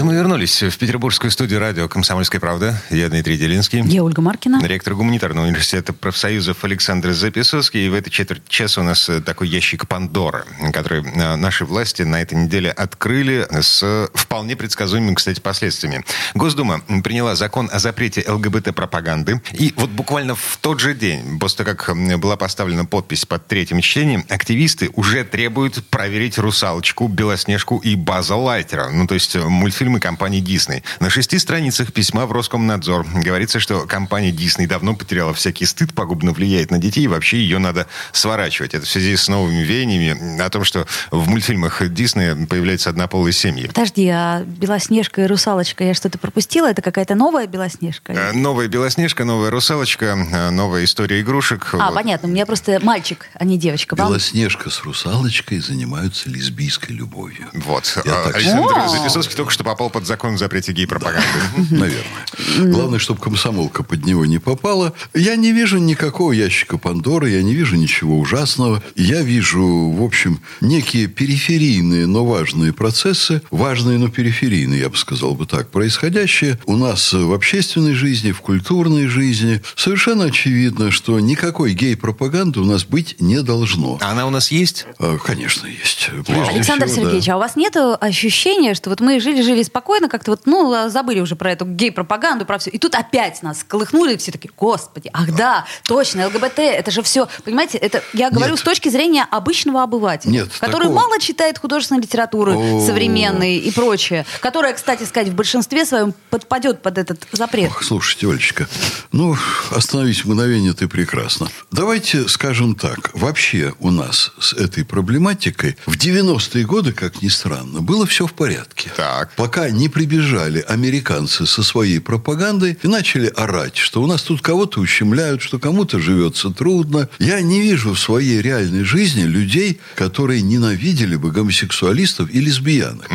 Это мы вернулись в петербургскую студию радио «Комсомольская правда». Я Дмитрий Делинский. Я Ольга Маркина. Ректор гуманитарного университета профсоюзов Александр Записовский. И в этой четверть часа у нас э, такой ящик Пандоры, который э, наши власти на этой неделе открыли с вполне предсказуемыми, кстати, последствиями. Госдума приняла закон о запрете ЛГБТ-пропаганды. И вот буквально в тот же день, после того, как была поставлена подпись под третьим чтением, активисты уже требуют проверить «Русалочку», «Белоснежку» и «База Лайтера». Ну, то есть мультфильм фильмы компании Disney. На шести страницах письма в Роскомнадзор говорится, что компания Disney давно потеряла всякий стыд, пагубно влияет на детей, и вообще ее надо сворачивать. Это в связи с новыми веяниями о том, что в мультфильмах Disney появляются однополые семьи. Подожди, а Белоснежка и Русалочка, я что-то пропустила? Это какая-то новая Белоснежка? Э, новая Белоснежка, новая Русалочка, э, новая история игрушек. А, вот. понятно, у меня просто мальчик, а не девочка. Белоснежка с Русалочкой занимаются лесбийской любовью. Вот. Я Александр Записовский только что попал под закон о запрете гей-пропаганды. Наверное. Главное, чтобы комсомолка под него не попала. Я не вижу никакого ящика Пандоры, я не вижу ничего ужасного. Я вижу, в общем, некие периферийные, но важные процессы, важные, но периферийные, я бы сказал бы так, происходящие у нас в общественной жизни, в культурной жизни. Совершенно очевидно, что никакой гей-пропаганды у нас быть не должно. А она у нас есть? А, конечно, есть. Прежде Александр всего, Сергеевич, да. а у вас нет ощущения, что вот мы жили-жили спокойно, как-то вот, ну, забыли уже про эту гей-пропаганду, про все. И тут опять нас колыхнули, все такие, господи, ах да, точно, ЛГБТ, это же все, понимаете, это я говорю Нет. с точки зрения обычного обывателя, Нет, который такого... мало читает художественной литературы О... современной и прочее, которая, кстати сказать, в большинстве своем подпадет под этот запрет. Ох, слушайте, Олечка, ну, остановись мгновение, ты прекрасно. Давайте скажем так, вообще у нас с этой проблематикой в 90-е годы, как ни странно, было все в порядке. Так. Пока не прибежали американцы со своей пропагандой и начали орать, что у нас тут кого-то ущемляют, что кому-то живется трудно. Я не вижу в своей реальной жизни людей, которые ненавидели бы гомосексуалистов и лесбиянок.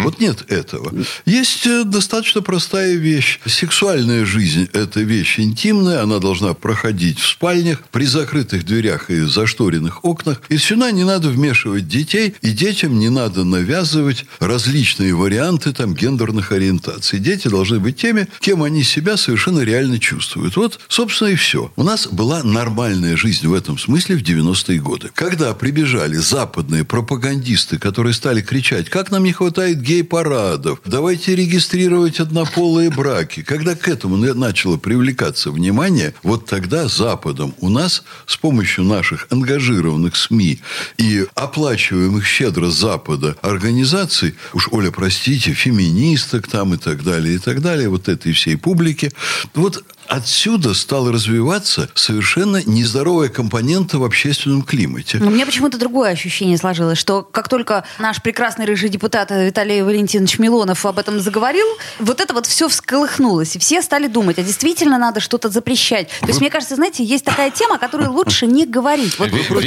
Угу. Вот нет этого. Есть э, достаточно простая вещь. Сексуальная жизнь – это вещь интимная, она должна проходить в спальнях, при закрытых дверях и зашторенных окнах. И сюда не надо вмешивать детей, и детям не надо навязывать различные варианты там гендер гендерных ориентаций. Дети должны быть теми, кем они себя совершенно реально чувствуют. Вот, собственно, и все. У нас была нормальная жизнь в этом смысле в 90-е годы. Когда прибежали западные пропагандисты, которые стали кричать, как нам не хватает гей-парадов, давайте регистрировать однополые браки. Когда к этому начало привлекаться внимание, вот тогда Западом у нас с помощью наших ангажированных СМИ и оплачиваемых щедро Запада организаций, уж, Оля, простите, феминисток там и так далее, и так далее, вот этой всей публики. Вот отсюда стала развиваться совершенно нездоровая компонента в общественном климате. Но у меня почему-то другое ощущение сложилось, что как только наш прекрасный рыжий депутат Виталий Валентинович Милонов об этом заговорил, вот это вот все всколыхнулось, и все стали думать, а действительно надо что-то запрещать. То есть, мне кажется, знаете, есть такая тема, о которой лучше не говорить. Вот, вот, вот,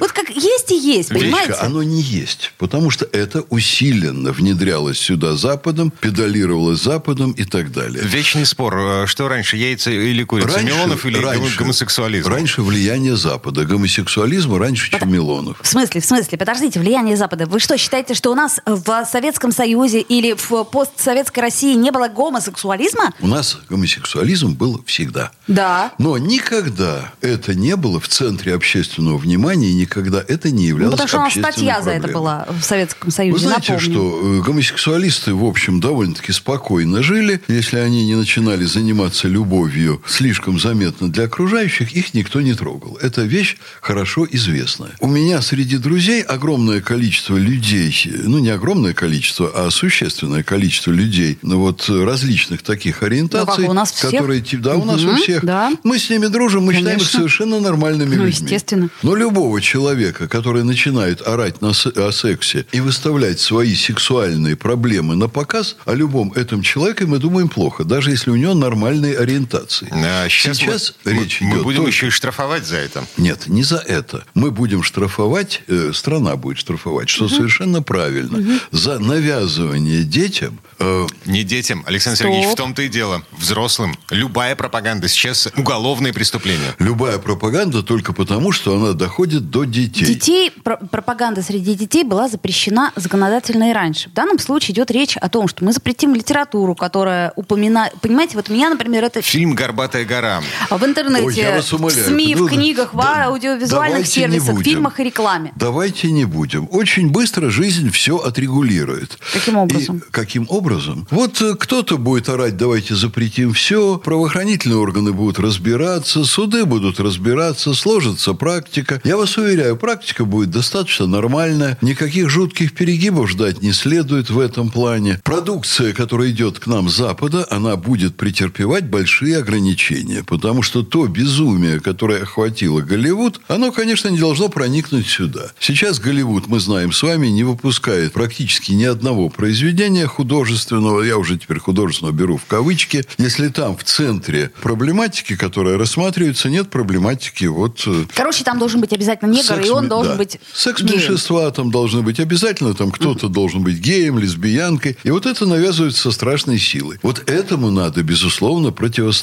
вот как есть и есть, понимаете? Вещка, оно не есть, потому что это усиленно внедрялось сюда Западом, педалировалось Западом и так далее. Вечный спор. Э, что раньше, яйца яйца или курица? Раньше, Милонов или раньше, гомосексуализм? Раньше влияние Запада. Гомосексуализма раньше, Под... чем Милонов. В смысле? В смысле? Подождите, влияние Запада. Вы что, считаете, что у нас в Советском Союзе или в постсоветской России не было гомосексуализма? У нас гомосексуализм был всегда. Да. Но никогда это не было в центре общественного внимания, и никогда это не являлось ну, потому что статья проблемой. за это была в Советском Союзе, Вы знаете, напомню. что э, гомосексуалисты, в общем, довольно-таки спокойно жили, если они не начинали заниматься любовью любовью слишком заметно для окружающих, их никто не трогал. Это вещь хорошо известная. У меня среди друзей огромное количество людей, ну, не огромное количество, а существенное количество людей, ну, вот различных таких ориентаций. Ну, у нас всех? которые, Да, у нас угу, у всех. Да. Мы с ними дружим, мы Конечно. считаем их совершенно нормальными ну, людьми. естественно. Но любого человека, который начинает орать на, о сексе и выставлять свои сексуальные проблемы на показ, о любом этом человеке мы думаем плохо, даже если у него нормальные ориентации рекомендаций. А сейчас сейчас мы, речь мы идет... Мы будем только... еще и штрафовать за это. Нет, не за это. Мы будем штрафовать, э, страна будет штрафовать, что угу. совершенно правильно, угу. за навязывание детям Э, не детям, Александр Стоп. Сергеевич, в том-то и дело. Взрослым. Любая пропаганда сейчас уголовное преступление. Любая пропаганда только потому, что она доходит до детей. Детей, про- пропаганда среди детей была запрещена законодательно и раньше. В данном случае идет речь о том, что мы запретим литературу, которая упоминает... Понимаете, вот у меня, например, это... Фильм «Горбатая гора». А в интернете, Ой, в СМИ, в книгах, в аудиовизуальных сервисах, в фильмах и рекламе. Давайте не будем. Очень быстро жизнь все отрегулирует. Каким образом? И, каким образом? образом. Вот э, кто-то будет орать, давайте запретим все, правоохранительные органы будут разбираться, суды будут разбираться, сложится практика. Я вас уверяю, практика будет достаточно нормальная, никаких жутких перегибов ждать не следует в этом плане. Продукция, которая идет к нам с Запада, она будет претерпевать большие ограничения, потому что то безумие, которое охватило Голливуд, оно, конечно, не должно проникнуть сюда. Сейчас Голливуд, мы знаем с вами, не выпускает практически ни одного произведения художественного художественного, я уже теперь художественного беру в кавычки, если там в центре проблематики, которая рассматривается, нет проблематики вот... Э, Короче, там должен быть обязательно негр, секс, и он должен да. быть Секс-меньшинства там должны быть обязательно, там кто-то mm должен быть геем, лесбиянкой. И вот это навязывается со страшной силой. Вот этому надо, безусловно, противостоять.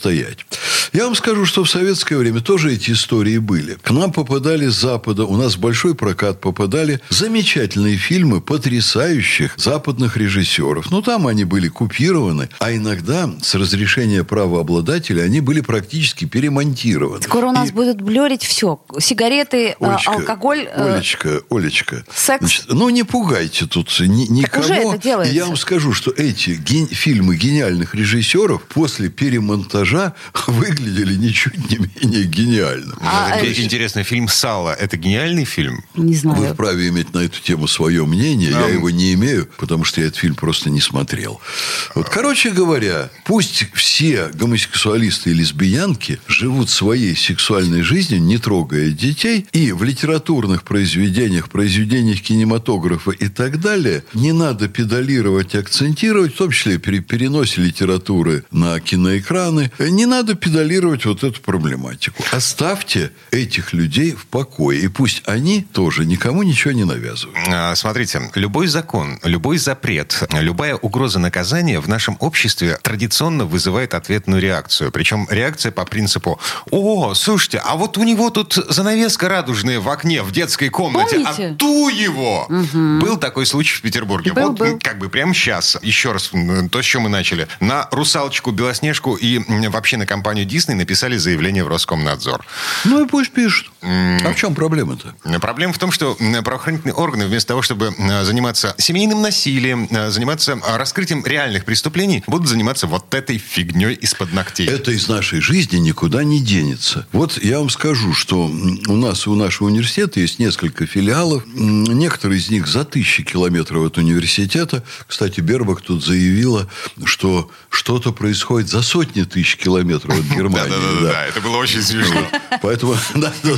Я вам скажу, что в советское время тоже эти истории были. К нам попадали с Запада, у нас большой прокат попадали замечательные фильмы потрясающих западных режиссеров. Ну, там они были купированы, а иногда с разрешения правообладателя они были практически перемонтированы. Скоро у нас и... будут блерить все. Сигареты, э, Олечка, алкоголь. Э, Олечка, Олечка. Секс. Значит, ну, не пугайте тут ни, никого. Уже это делается. я вам скажу, что эти ген... фильмы гениальных режиссеров после перемонтажа выглядели ничуть не менее гениально. А, а, Интересно, фильм «Сало» — это гениальный фильм? Не знаю. Вы вправе иметь на эту тему свое мнение. А... Я его не имею, потому что я этот фильм просто не смотрел смотрел. Вот, короче говоря, пусть все гомосексуалисты и лесбиянки живут своей сексуальной жизнью, не трогая детей, и в литературных произведениях, произведениях кинематографа и так далее не надо педалировать, акцентировать, в том числе при переносе литературы на киноэкраны, не надо педалировать вот эту проблематику. Оставьте этих людей в покое, и пусть они тоже никому ничего не навязывают. А, смотрите, любой закон, любой запрет, любая угроза угроза наказания в нашем обществе традиционно вызывает ответную реакцию. Причем реакция по принципу «О, слушайте, а вот у него тут занавеска радужная в окне в детской комнате, а Помните? а ту его!» угу. Был такой случай в Петербурге. Был, вот был. как бы прямо сейчас, еще раз, то, с чем мы начали. На «Русалочку», «Белоснежку» и вообще на компанию Дисней написали заявление в Роскомнадзор. Ну и пусть пишут. А в чем проблема-то? Проблема в том, что правоохранительные органы вместо того, чтобы заниматься семейным насилием, заниматься раскрытием раскрытием реальных преступлений будут заниматься вот этой фигней из-под ногтей. Это из нашей жизни никуда не денется. Вот я вам скажу, что у нас у нашего университета есть несколько филиалов. Некоторые из них за тысячи километров от университета. Кстати, Бербак тут заявила, что что-то происходит за сотни тысяч километров от Германии. Да-да-да, это было очень смешно. Поэтому надо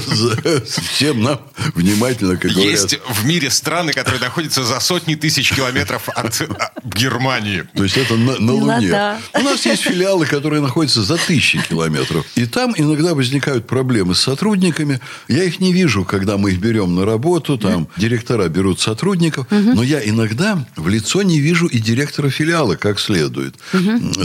всем нам внимательно, как говорят... Есть в мире страны, которые находятся за сотни тысяч километров от а, Германии. То есть это на, на Луне. Да. У нас есть филиалы, которые находятся за тысячи километров. И там иногда возникают проблемы с сотрудниками. Я их не вижу, когда мы их берем на работу. Там директора берут сотрудников. Но я иногда в лицо не вижу и директора филиала как следует.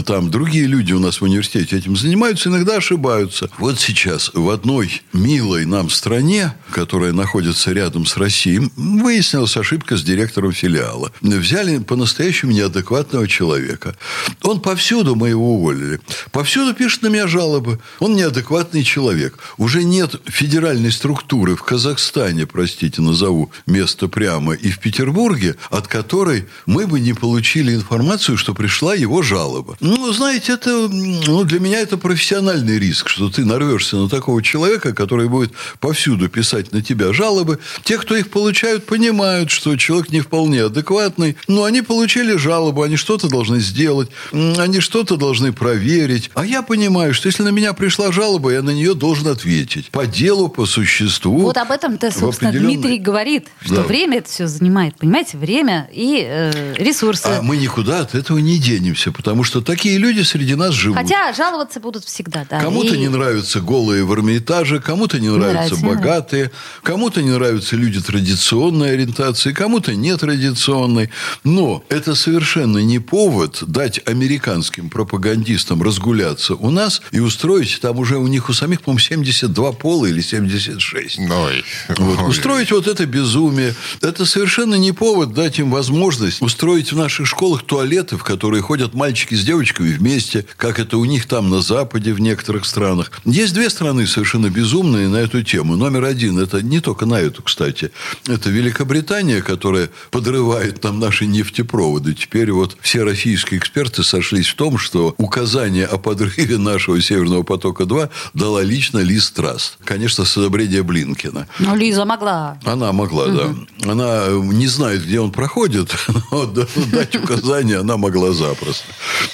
Там другие люди у нас в университете этим занимаются, иногда ошибаются. Вот сейчас в одной милой нам стране, которая находится рядом с Россией, выяснилась ошибка с директором филиала. Взяли по-настоящему неадекватно неадекватного человека. Он повсюду, мы его уволили, повсюду пишет на меня жалобы. Он неадекватный человек. Уже нет федеральной структуры в Казахстане, простите, назову место прямо, и в Петербурге, от которой мы бы не получили информацию, что пришла его жалоба. Ну, знаете, это, ну, для меня это профессиональный риск, что ты нарвешься на такого человека, который будет повсюду писать на тебя жалобы. Те, кто их получают, понимают, что человек не вполне адекватный, но они получили жалобу, они что-то должны сделать, они что-то должны проверить. А я понимаю, что если на меня пришла жалоба, я на нее должен ответить. По делу, по существу. Вот об этом-то, собственно, определенной... Дмитрий говорит, что да. время это все занимает. Понимаете, время и э, ресурсы. А мы никуда от этого не денемся, потому что такие люди среди нас живут. Хотя жаловаться будут всегда, да. Кому-то и... не нравятся голые в Эрмитаже, кому-то не нравятся не богатые, кому-то не нравятся люди традиционной ориентации, кому-то нетрадиционной. Но это совершенно не повод дать американским пропагандистам разгуляться у нас и устроить, там уже у них у самих, по-моему, 72 пола или 76. Ой. Вот. Ой. Устроить вот это безумие. Это совершенно не повод дать им возможность устроить в наших школах туалеты, в которые ходят мальчики с девочками вместе, как это у них там на Западе в некоторых странах. Есть две страны совершенно безумные на эту тему. Номер один, это не только на эту, кстати, это Великобритания, которая подрывает там наши нефтепроводы. Теперь вот все российские эксперты сошлись в том, что указание о подрыве нашего Северного потока-2 дала лично Лиз Траст. Конечно, с одобрения Блинкина. Но Лиза могла. Она могла, угу. да. Она не знает, где он проходит, но дать указание она могла запросто.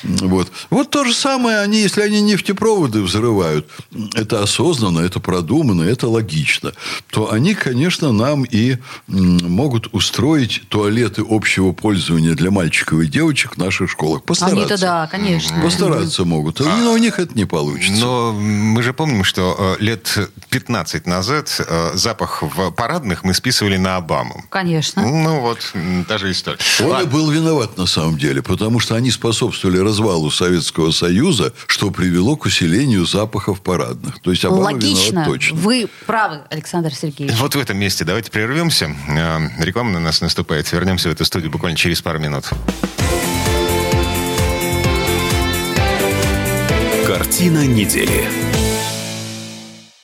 Вот. вот то же самое, они, если они нефтепроводы взрывают, это осознанно, это продуманно, это логично, то они, конечно, нам и могут устроить туалеты общего пользования для мальчиков и девочек в наших школах. Постараться. Они-то да, конечно. Постараться могут. Но у них это не получится. Но мы же помним, что э, лет 15 назад э, запах в парадных мы списывали на Обаму. Конечно. Ну вот, та же история. Он и был виноват на самом деле, потому что они способствовали развалу Советского Союза, что привело к усилению запахов парадных. То есть Логично. точно. Вы правы, Александр Сергеевич. Вот в этом месте давайте прервемся. Э, реклама на нас наступает. Вернемся в эту студию буквально через пару минут. Картина недели.